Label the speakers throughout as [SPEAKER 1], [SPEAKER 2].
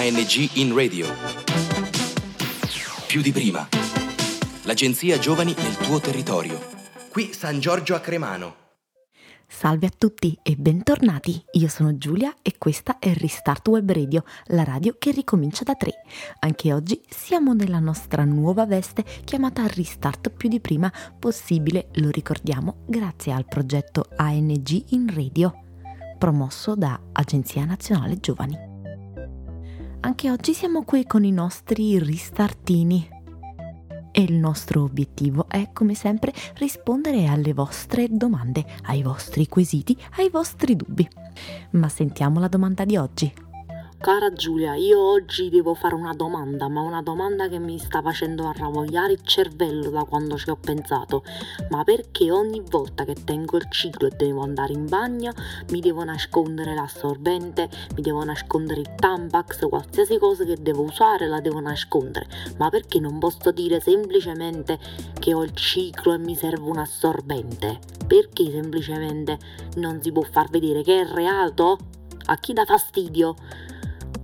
[SPEAKER 1] ANG in radio. Più di prima. L'agenzia Giovani nel tuo territorio. Qui San Giorgio a Cremano.
[SPEAKER 2] Salve a tutti e bentornati. Io sono Giulia e questa è Restart Web Radio, la radio che ricomincia da tre. Anche oggi siamo nella nostra nuova veste chiamata Restart più di prima possibile, lo ricordiamo, grazie al progetto ANG in Radio, promosso da Agenzia Nazionale Giovani. Anche oggi siamo qui con i nostri ristartini e il nostro obiettivo è, come sempre, rispondere alle vostre domande, ai vostri quesiti, ai vostri dubbi. Ma sentiamo la domanda di oggi.
[SPEAKER 3] Cara Giulia, io oggi devo fare una domanda, ma una domanda che mi sta facendo arravogliare il cervello da quando ci ho pensato. Ma perché ogni volta che tengo il ciclo e devo andare in bagno mi devo nascondere l'assorbente, mi devo nascondere il Tampax, qualsiasi cosa che devo usare la devo nascondere? Ma perché non posso dire semplicemente che ho il ciclo e mi serve un assorbente? Perché semplicemente non si può far vedere che è reato? A chi dà fastidio?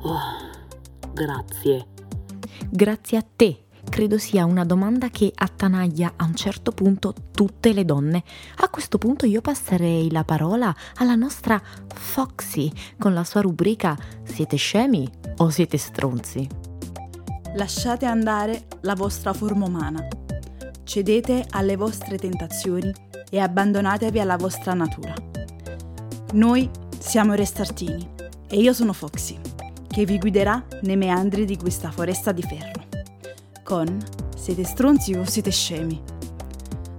[SPEAKER 3] Oh, grazie.
[SPEAKER 2] Grazie a te. Credo sia una domanda che attanaglia a un certo punto tutte le donne. A questo punto io passerei la parola alla nostra Foxy con la sua rubrica Siete scemi o siete stronzi?
[SPEAKER 4] Lasciate andare la vostra forma umana. Cedete alle vostre tentazioni e abbandonatevi alla vostra natura. Noi siamo i Restartini e io sono Foxy che vi guiderà nei meandri di questa foresta di ferro. Con Siete stronzi o siete scemi?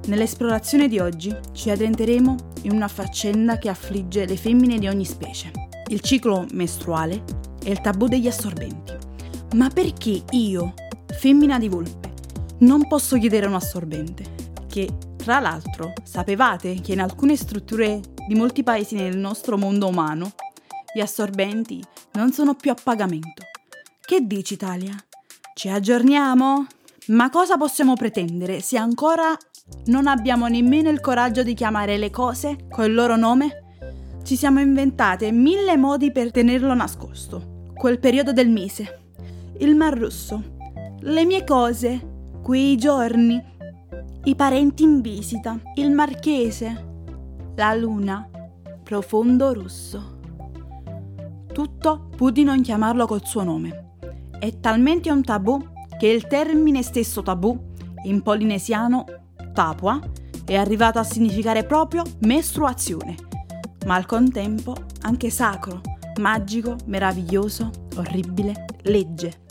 [SPEAKER 4] Nell'esplorazione di oggi ci addentreremo in una faccenda che affligge le femmine di ogni specie, il ciclo mestruale e il tabù degli assorbenti. Ma perché io, femmina di volpe, non posso chiedere un assorbente? Che, tra l'altro, sapevate che in alcune strutture di molti paesi nel nostro mondo umano gli assorbenti non sono più a pagamento. Che dici Italia? Ci aggiorniamo? Ma cosa possiamo pretendere se ancora non abbiamo nemmeno il coraggio di chiamare le cose col loro nome? Ci siamo inventate mille modi per tenerlo nascosto. Quel periodo del mese, il mar rosso, le mie cose, quei giorni, i parenti in visita, il marchese, la luna, profondo rosso tutto pur di non chiamarlo col suo nome. È talmente un tabù che il termine stesso tabù, in polinesiano tapua, è arrivato a significare proprio mestruazione, ma al contempo anche sacro, magico, meraviglioso, orribile, legge.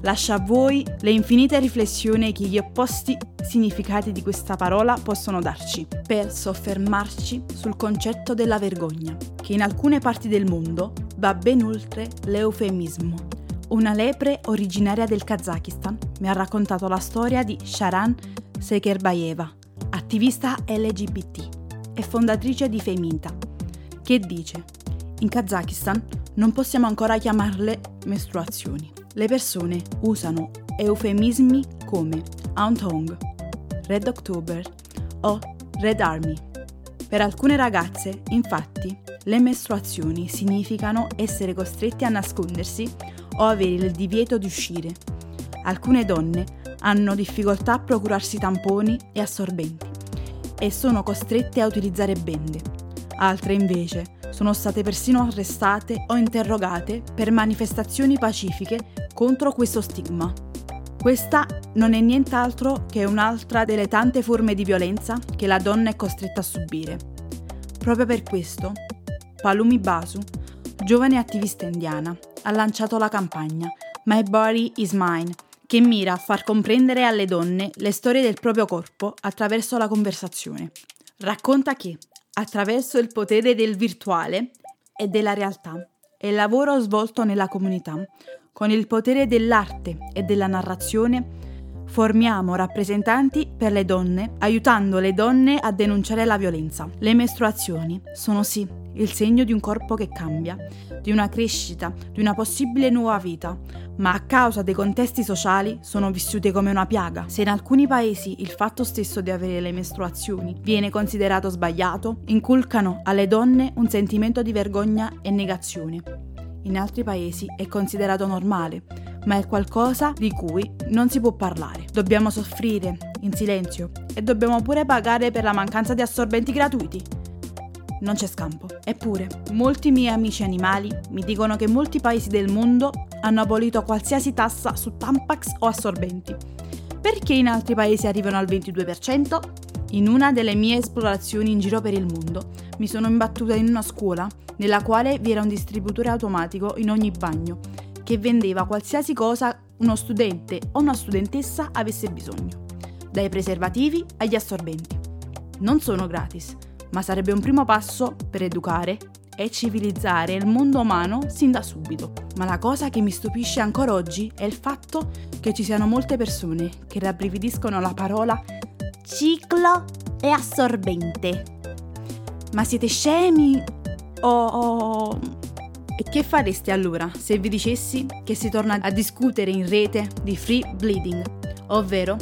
[SPEAKER 4] Lascia a voi le infinite riflessioni che gli opposti significati di questa parola possono darci, per soffermarci sul concetto della vergogna, che in alcune parti del mondo va ben oltre l'eufemismo. Una lepre originaria del Kazakistan mi ha raccontato la storia di Sharan Sekerbayeva, attivista LGBT e fondatrice di Feminta, che dice: In Kazakistan non possiamo ancora chiamarle mestruazioni le persone usano eufemismi come Auntong, Red October o Red Army. Per alcune ragazze, infatti, le mestruazioni significano essere costrette a nascondersi o avere il divieto di uscire. Alcune donne hanno difficoltà a procurarsi tamponi e assorbenti e sono costrette a utilizzare bende. Altre invece sono state persino arrestate o interrogate per manifestazioni pacifiche contro questo stigma. Questa non è nient'altro che un'altra delle tante forme di violenza che la donna è costretta a subire. Proprio per questo, Palumi Basu, giovane attivista indiana, ha lanciato la campagna My Body is Mine, che mira a far comprendere alle donne le storie del proprio corpo attraverso la conversazione. Racconta che, attraverso il potere del virtuale e della realtà e il lavoro svolto nella comunità, con il potere dell'arte e della narrazione, formiamo rappresentanti per le donne, aiutando le donne a denunciare la violenza. Le mestruazioni sono sì il segno di un corpo che cambia, di una crescita, di una possibile nuova vita, ma a causa dei contesti sociali sono vissute come una piaga. Se in alcuni paesi il fatto stesso di avere le mestruazioni viene considerato sbagliato, inculcano alle donne un sentimento di vergogna e negazione. In altri paesi è considerato normale, ma è qualcosa di cui non si può parlare. Dobbiamo soffrire in silenzio e dobbiamo pure pagare per la mancanza di assorbenti gratuiti. Non c'è scampo. Eppure, molti miei amici animali mi dicono che molti paesi del mondo hanno abolito qualsiasi tassa su Tampax o assorbenti. Perché in altri paesi arrivano al 22%? In una delle mie esplorazioni in giro per il mondo mi sono imbattuta in una scuola nella quale vi era un distributore automatico in ogni bagno che vendeva qualsiasi cosa uno studente o una studentessa avesse bisogno, dai preservativi agli assorbenti. Non sono gratis, ma sarebbe un primo passo per educare e civilizzare il mondo umano sin da subito. Ma la cosa che mi stupisce ancora oggi è il fatto che ci siano molte persone che rabbrividiscono la parola ciclo e assorbente. Ma siete scemi? O... o... E che fareste allora se vi dicessi che si torna a discutere in rete di free bleeding, ovvero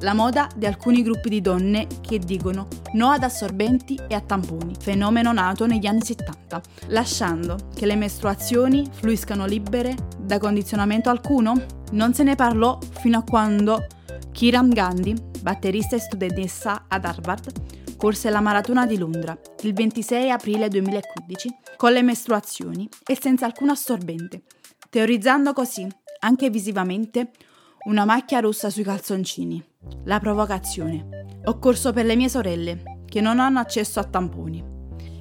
[SPEAKER 4] la moda di alcuni gruppi di donne che dicono no ad assorbenti e a tamponi, fenomeno nato negli anni 70, lasciando che le mestruazioni fluiscano libere da condizionamento alcuno? Non se ne parlò fino a quando Kiran Gandhi, batterista e studentessa ad Harvard, corse la maratona di Londra il 26 aprile 2015 con le mestruazioni e senza alcun assorbente, teorizzando così, anche visivamente, una macchia rossa sui calzoncini. La provocazione. Ho corso per le mie sorelle, che non hanno accesso a tamponi,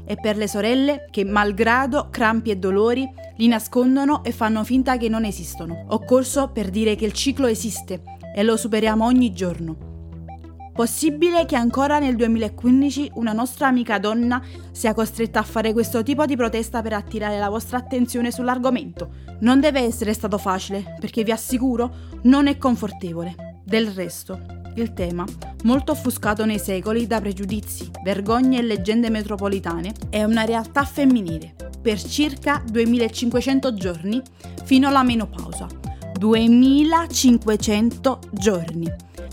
[SPEAKER 4] e per le sorelle che, malgrado crampi e dolori, li nascondono e fanno finta che non esistono. Ho corso per dire che il ciclo esiste e lo superiamo ogni giorno. Possibile che ancora nel 2015 una nostra amica donna sia costretta a fare questo tipo di protesta per attirare la vostra attenzione sull'argomento? Non deve essere stato facile, perché vi assicuro non è confortevole. Del resto, il tema, molto offuscato nei secoli da pregiudizi, vergogne e leggende metropolitane, è una realtà femminile per circa 2500 giorni fino alla menopausa. 2500 giorni.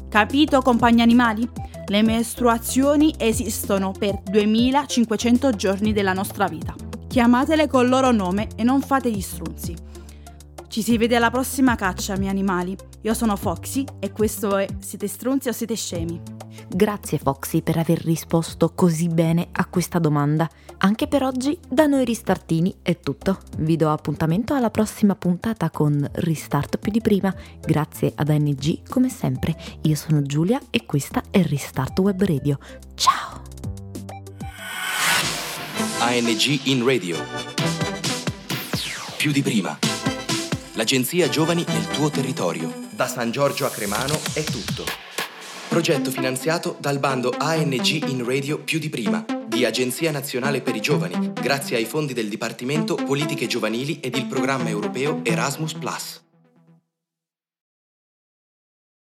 [SPEAKER 4] Capito, compagni animali? Le mestruazioni esistono per 2500 giorni della nostra vita. Chiamatele col loro nome e non fate gli strunzi. Ci si vede alla prossima caccia, miei animali. Io sono Foxy e questo è Siete stronzi o siete scemi?
[SPEAKER 2] Grazie Foxy per aver risposto così bene a questa domanda. Anche per oggi da noi ristartini è tutto. Vi do appuntamento alla prossima puntata con Restart più di prima. Grazie ad ANG come sempre. Io sono Giulia e questa è Restart Web Radio. Ciao!
[SPEAKER 1] ANG in radio. Più di prima. L'agenzia Giovani nel tuo territorio. Da San Giorgio a Cremano è tutto. Progetto finanziato dal bando ANG in Radio più di prima di Agenzia Nazionale per i Giovani, grazie ai fondi del Dipartimento Politiche Giovanili ed il programma europeo Erasmus ⁇